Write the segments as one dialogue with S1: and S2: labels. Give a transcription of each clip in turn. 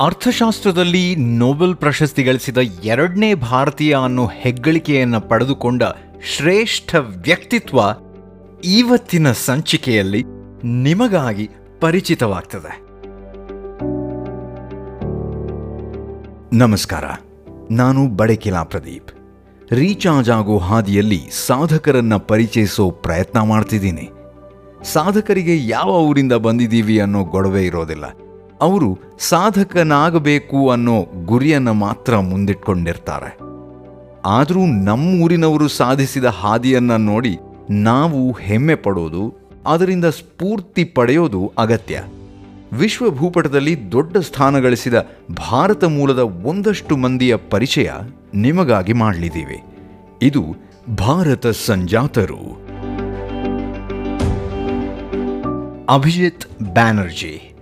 S1: ಅರ್ಥಶಾಸ್ತ್ರದಲ್ಲಿ ನೊಬೆಲ್ ಪ್ರಶಸ್ತಿ ಗಳಿಸಿದ ಎರಡನೇ ಭಾರತೀಯ ಅನ್ನೋ ಹೆಗ್ಗಳಿಕೆಯನ್ನು ಪಡೆದುಕೊಂಡ ಶ್ರೇಷ್ಠ ವ್ಯಕ್ತಿತ್ವ ಇವತ್ತಿನ ಸಂಚಿಕೆಯಲ್ಲಿ ನಿಮಗಾಗಿ ಪರಿಚಿತವಾಗ್ತದೆ. ನಮಸ್ಕಾರ. ನಾನು ಬಡಕಿಲಾ ಪ್ರದೀಪ್. ರೀಚಾರ್ಜ್ ಆಗೋ ಹಾದಿಯಲ್ಲಿ ಸಾಧಕರನ್ನ ಪರಿಚಯಿಸೋ ಪ್ರಯತ್ನ ಮಾಡ್ತಿದ್ದೀನಿ. ಸಾಧಕರಿಗೆ ಯಾವ ಊರಿಂದ ಬಂದಿದ್ದೀವಿ ಅನ್ನೋ ಗೊಡವೆ ಇರೋದಿಲ್ಲ. ಅವರು ಸಾಧಕನಾಗಬೇಕು ಅನ್ನೋ ಗುರಿಯನ್ನು ಮಾತ್ರ ಮುಂದಿಟ್ಕೊಂಡಿರ್ತಾರೆ. ಆದರೂ ನಮ್ಮೂರಿನವರು ಸಾಧಿಸಿದ ಹಾದಿಯನ್ನ ನೋಡಿ ನಾವು ಹೆಮ್ಮೆ ಪಡೋದು, ಅದರಿಂದ ಸ್ಫೂರ್ತಿ ಪಡೆಯೋದು ಅಗತ್ಯ. ವಿಶ್ವ ಭೂಪಟದಲ್ಲಿ ದೊಡ್ಡ ಸ್ಥಾನ ಗಳಿಸಿದ ಭಾರತ ಮೂಲದ ಒಂದಷ್ಟು ಮಂದಿಯ ಪರಿಚಯ ನಿಮಗಾಗಿ ಮಾಡಲಿದ್ದೀವಿ. ಇದು ಭಾರತ ಸಂಜಾತರು. ಅಭಿಜಿತ್ ಬ್ಯಾನರ್ಜಿ.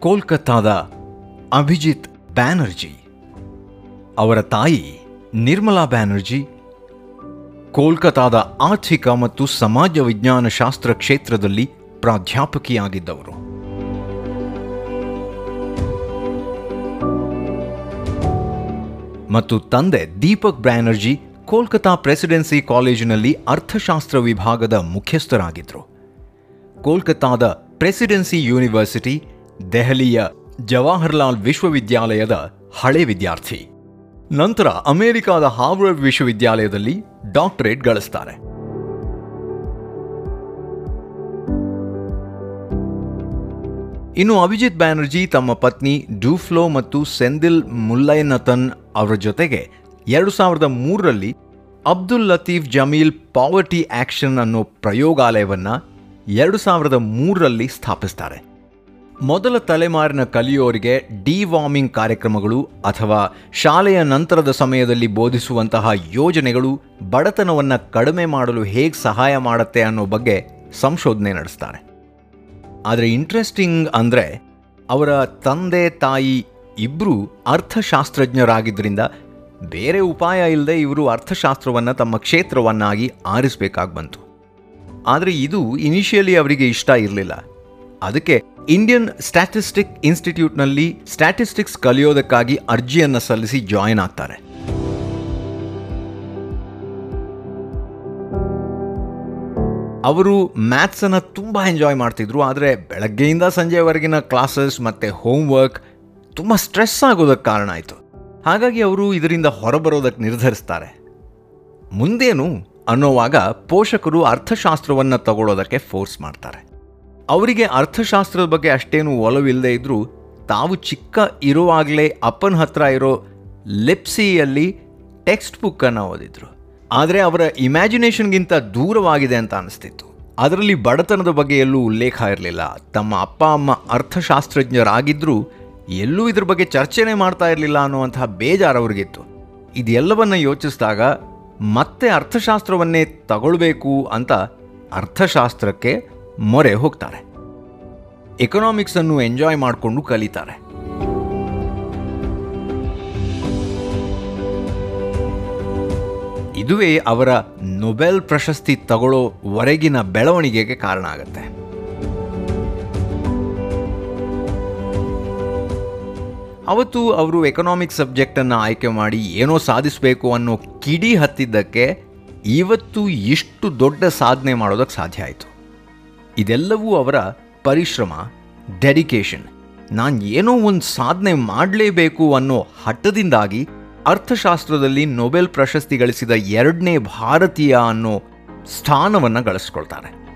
S1: ಕೋಲ್ಕತ್ತಾದ ಅಭಿಜಿತ್ ಬ್ಯಾನರ್ಜಿ. ಅವರ ತಾಯಿ ನಿರ್ಮಲಾ ಬ್ಯಾನರ್ಜಿ. ಕೋಲ್ಕತ್ತಾದ ಆರ್ಥಿಕ ಮತ್ತು ಸಮಾಜ ವಿಜ್ಞಾನ ಶಾಸ್ತ್ರ ಕ್ಷೇತ್ರದಲ್ಲಿ ಪ್ರಾಧ್ಯಾಪಕಿಯಾಗಿದ್ದವರು. ಮತ್ತು ತಂದೆ ದೀಪಕ್ ಬ್ಯಾನರ್ಜಿ ಕೋಲ್ಕತಾ ಪ್ರೆಸಿಡೆನ್ಸಿ ಕಾಲೇಜಿನಲ್ಲಿ ಅರ್ಥಶಾಸ್ತ್ರ ವಿಭಾಗದ ಮುಖ್ಯಸ್ಥರಾಗಿದ್ದರು ಕೋಲ್ಕತ್ತಾದ ಪ್ರೆಸಿಡೆನ್ಸಿ ಯೂನಿವರ್ಸಿಟಿ, ದೆಹಲಿಯ ಜವಾಹರ್ಲಾಲ್ ವಿಶ್ವವಿದ್ಯಾಲಯದ ಹಳೆ ವಿದ್ಯಾರ್ಥಿ. ನಂತರ ಅಮೆರಿಕಾದ ಹಾರ್ವರ್ಡ್ ವಿಶ್ವವಿದ್ಯಾಲಯದಲ್ಲಿ ಡಾಕ್ಟರೇಟ್ ಗಳಿಸ್ತಾರೆ. ಇನ್ನು ಅಭಿಜಿತ್ ಬ್ಯಾನರ್ಜಿ ತಮ್ಮ ಪತ್ನಿ ಡೂಫ್ಲೋ ಮತ್ತು ಸೆಂದಿಲ್ ಮುಲ್ಲೈನತನ್ ಅವರ ಜೊತೆಗೆ ಎರಡು ಸಾವಿರದ ಮೂರರಲ್ಲಿ Abdul Latif Jameel poverty action ಅನ್ನೋ ಪ್ರಯೋಗಾಲಯವನ್ನು ಎರಡು ಸಾವಿರದ ಮೂರರಲ್ಲಿ ಸ್ಥಾಪಿಸ್ತಾರೆ. ಮೊದಲ ತಲೆಮಾರಿನ ಕಲಿಯೋರಿಗೆ ಡಿವಾರ್ಮಿಂಗ್ ಕಾರ್ಯಕ್ರಮಗಳು ಅಥವಾ ಶಾಲೆಯ ನಂತರದ ಸಮಯದಲ್ಲಿ ಬೋಧಿಸುವಂತಹ ಯೋಜನೆಗಳು ಬಡತನವನ್ನು ಕಡಿಮೆ ಮಾಡಲು ಹೇಗೆ ಸಹಾಯ ಮಾಡುತ್ತೆ ಅನ್ನೋ ಬಗ್ಗೆ ಸಂಶೋಧನೆ ನಡೆಸ್ತಾರೆ. ಆದರೆ ಇಂಟ್ರೆಸ್ಟಿಂಗ್ ಅಂದರೆ ಅವರ ತಂದೆ ತಾಯಿ ಇಬ್ಬರು ಅರ್ಥಶಾಸ್ತ್ರಜ್ಞರಾಗಿದ್ದರಿಂದ ಬೇರೆ ಉಪಾಯ ಇಲ್ಲದೆ ಇವರು ಅರ್ಥಶಾಸ್ತ್ರವನ್ನು ತಮ್ಮ ಕ್ಷೇತ್ರವನ್ನಾಗಿ ಆರಿಸಬೇಕಾಗಿ ಬಂತು. ಆದರೆ ಇದು ಇನಿಷಿಯಲಿ ಅವರಿಗೆ ಇಷ್ಟ ಇರಲಿಲ್ಲ. ಅದಕ್ಕೆ ಇಂಡಿಯನ್ ಸ್ಟ್ಯಾಟಿಸ್ಟಿಕ್ ಇನ್ಸ್ಟಿಟ್ಯೂಟ್ನಲ್ಲಿ ಸ್ಟ್ಯಾಟಿಸ್ಟಿಕ್ಸ್ ಕಲಿಯೋದಕ್ಕಾಗಿ ಅರ್ಜಿಯನ್ನು ಸಲ್ಲಿಸಿ ಜಾಯಿನ್ ಆಗ್ತಾರೆ. ಅವರು ಮ್ಯಾಥ್ಸನ್ನು ತುಂಬ ಎಂಜಾಯ್ ಮಾಡ್ತಿದ್ರು, ಆದರೆ ಬೆಳಗ್ಗೆಯಿಂದ ಸಂಜೆವರೆಗಿನ ಕ್ಲಾಸಸ್ ಮತ್ತು ಹೋಮ್ವರ್ಕ್ ತುಂಬ ಸ್ಟ್ರೆಸ್ ಆಗೋದಕ್ಕೆ ಕಾರಣ ಆಯಿತು. ಹಾಗಾಗಿ ಅವರು ಇದರಿಂದ ಹೊರಬರೋದಕ್ಕೆ ನಿರ್ಧರಿಸ್ತಾರೆ. ಮುಂದೇನು ಅನ್ನೋವಾಗ ಪೋಷಕರು ಅರ್ಥಶಾಸ್ತ್ರವನ್ನು ತಗೊಳ್ಳೋದಕ್ಕೆ ಫೋರ್ಸ್ ಮಾಡ್ತಾರೆ. ಅವರಿಗೆ ಅರ್ಥಶಾಸ್ತ್ರದ ಬಗ್ಗೆ ಅಷ್ಟೇನು ಒಲವಿಲ್ಲದೆ ಇದ್ದರೂ ತಾವು ಚಿಕ್ಕ ಇರುವಾಗಲೇ ಅಪ್ಪನ ಹತ್ರ ಇರೋ ಲೆಪ್ಸಿಯಲ್ಲಿ ಟೆಕ್ಸ್ಟ್ ಬುಕ್ಕನ್ನು ಓದಿದ್ರು. ಆದರೆ ಅವರ ಇಮ್ಯಾಜಿನೇಷನ್ಗಿಂತ ದೂರವಾಗಿದೆ ಅಂತ ಅನಿಸ್ತಿತ್ತು. ಅದರಲ್ಲಿ ಬಡತನದ ಬಗ್ಗೆ ಎಲ್ಲೂ ಉಲ್ಲೇಖ ಇರಲಿಲ್ಲ. ತಮ್ಮ ಅಪ್ಪ, ಅಮ್ಮ ಅರ್ಥಶಾಸ್ತ್ರಜ್ಞರಾಗಿದ್ದರೂ ಎಲ್ಲೂ ಇದ್ರ ಬಗ್ಗೆ ಚರ್ಚೆನೇ ಮಾಡ್ತಾ ಇರಲಿಲ್ಲ ಅನ್ನುವಂತಹ ಬೇಜಾರು ಅವ್ರಿಗಿತ್ತು ಇದೆಲ್ಲವನ್ನ ಯೋಚಿಸಿದಾಗ ಮತ್ತೆ ಅರ್ಥಶಾಸ್ತ್ರವನ್ನೇ ತಗೊಳ್ಬೇಕು ಅಂತ ಅರ್ಥಶಾಸ್ತ್ರಕ್ಕೆ ಮೊರೆ ಹೋಗ್ತಾರೆ. ಎಕನಾಮಿಕ್ಸನ್ನು ಎಂಜಾಯ್ ಮಾಡಿಕೊಂಡು ಕಲಿತಾರೆ. ಇದುವೇ ಅವರ ನೊಬೆಲ್ ಪ್ರಶಸ್ತಿ ತಗೊಳ್ಳೋವರೆಗಿನ ಬೆಳವಣಿಗೆಗೆ ಕಾರಣ ಆಗುತ್ತೆ. ಅವತ್ತು ಅವರು ಎಕನಾಮಿಕ್ ಸಬ್ಜೆಕ್ಟನ್ನು ಆಯ್ಕೆ ಮಾಡಿ ಏನೋ ಸಾಧಿಸಬೇಕು ಅನ್ನೋ ಕಿಡಿ ಹತ್ತಿದ್ದಕ್ಕೆ ಇವತ್ತು ಇಷ್ಟು ದೊಡ್ಡ ಸಾಧನೆ ಮಾಡೋದಕ್ಕೆ ಸಾಧ್ಯ ಆಯಿತು. ಇದೆಲ್ಲವೂ ಅವರ ಪರಿಶ್ರಮ ಡೆಡಿಕೇಶನ್ ನಾನು ಏನೋ ಒಂದು ಸಾಧನೆ ಮಾಡಲೇಬೇಕು ಅನ್ನೋ ಹಠದಿಂದಾಗಿ ಅರ್ಥಶಾಸ್ತ್ರದಲ್ಲಿ ನೊಬೆಲ್ ಪ್ರಶಸ್ತಿ ಗಳಿಸಿದ ಎರಡನೇ ಭಾರತೀಯ ಅನ್ನೋ ಸ್ಥಾನವನ್ನು ಗಳಿಸ್ಕೊಳ್ತಾರೆ.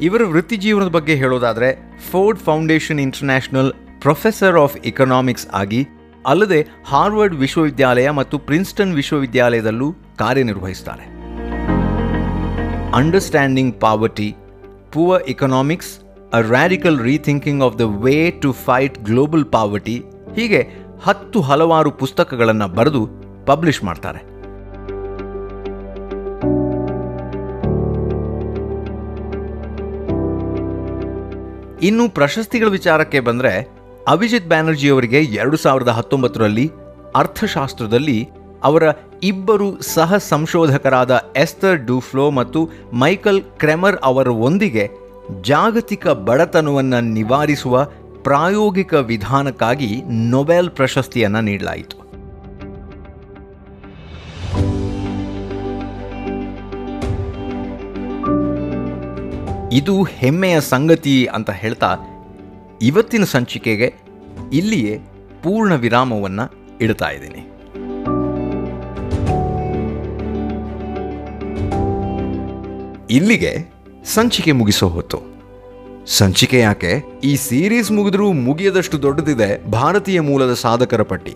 S1: ಇವರ ವೃತ್ತಿ ಜೀವನದ ಬಗ್ಗೆ ಹೇಳೋದಾದರೆ Ford Foundation international professor of economics ಆಗಿ, ಅಲ್ಲದೆ ಹಾರ್ವರ್ಡ್ ವಿಶ್ವವಿದ್ಯಾಲಯ ಮತ್ತು ಪ್ರಿನ್ಸ್ಟನ್ ವಿಶ್ವವಿದ್ಯಾಲಯದಲ್ಲೂ ಕಾರ್ಯನಿರ್ವಹಿಸ್ತಾರೆ. Understanding poverty poor economics a radical rethinking of the way to fight global poverty ಹೀಗೆ ಹತ್ತು ಹಲವಾರು ಪುಸ್ತಕಗಳನ್ನು ಬರೆದು ಪಬ್ಲಿಷ್ ಮಾಡ್ತಾರೆ. ಇನ್ನು ಪ್ರಶಸ್ತಿಗಳ ವಿಚಾರಕ್ಕೆ ಬಂದರೆ ಅಭಿಜಿತ್ ಬ್ಯಾನರ್ಜಿಯವರಿಗೆ ಎರಡು ಸಾವಿರದ ಹತ್ತೊಂಬತ್ತರಲ್ಲಿ ಅರ್ಥಶಾಸ್ತ್ರದಲ್ಲಿ ಅವರ ಇಬ್ಬರು ಸಹ ಸಂಶೋಧಕರಾದ ಎಸ್ತರ್ ಡ್ಯೂಫ್ಲೋ ಮತ್ತು ಮೈಕಲ್ ಕ್ರೆಮರ್ ಅವರೊಂದಿಗೆ ಜಾಗತಿಕ ಬಡತನವನ್ನು ನಿವಾರಿಸುವ ಪ್ರಾಯೋಗಿಕ ವಿಧಾನಕ್ಕಾಗಿ ನೊಬೆಲ್ ಪ್ರಶಸ್ತಿಯನ್ನು ನೀಡಲಾಯಿತು. ಇದು ಹೆಮ್ಮೆಯ ಸಂಗತಿ ಅಂತ ಹೇಳ್ತಾ ಇವತ್ತಿನ ಸಂಚಿಕೆಗೆ ಇಲ್ಲಿಯೇ ಪೂರ್ಣ ವಿರಾಮವನ್ನು ಇಡ್ತಾ ಇದ್ದೀನಿ. ಇಲ್ಲಿಗೆ ಸಂಚಿಕೆ ಮುಗಿಸೋ ಹೊತ್ತು. ಸಂಚಿಕೆ ಯಾಕೆ? ಈ ಸೀರೀಸ್ ಮುಗಿದ್ರೂ ಮುಗಿಯದಷ್ಟು ದೊಡ್ಡದಿದೆ ಭಾರತೀಯ ಮೂಲದ ಸಾಧಕರ ಪಟ್ಟಿ.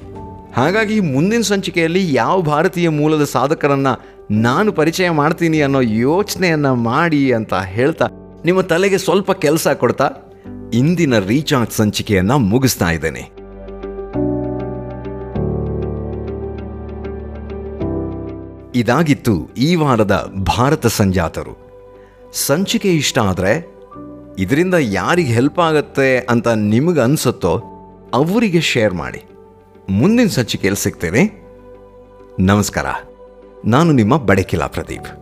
S1: ಹಾಗಾಗಿ ಮುಂದಿನ ಸಂಚಿಕೆಯಲ್ಲಿ ಯಾವ ಭಾರತೀಯ ಮೂಲದ ಸಾಧಕರನ್ನ ನಾನು ಪರಿಚಯ ಮಾಡ್ತೀನಿ ಅನ್ನೋ ಯೋಚನೆಯನ್ನ ಮಾಡಿ ಅಂತ ಹೇಳ್ತಾ ನಿಮ್ಮ ತಲೆಗೆ ಸ್ವಲ್ಪ ಕೆಲಸ ಕೊಡ್ತಾ ಇಂದಿನ ರೀಚಾರ್ಜ್ ಸಂಚಿಕೆಯನ್ನ ಮುಗಿಸ್ತಾ ಇದ್ದೇನೆ. ಇದಾಗಿತ್ತು ಈ ವಾರದ ಭಾರತ ಸಂಜಾತರು. ಸಂಚಿಕೆ ಇಷ್ಟ ಆದರೆ ಇದರಿಂದ ಯಾರಿಗೆ ಹೆಲ್ಪ್ ಆಗತ್ತೆ ಅಂತ ನಿಮಗೆ ಅನಿಸುತ್ತೋ ಅವರಿಗೆ ಶೇರ್ ಮಾಡಿ. ಮುಂದಿನ ಸಂಚಿಕೆಯಲ್ಲಿ ಸಿಗ್ತೇನೆ. ನಮಸ್ಕಾರ. ನಾನು ನಿಮ್ಮ ಬಡಕಿಲಾ ಪ್ರದೀಪ್.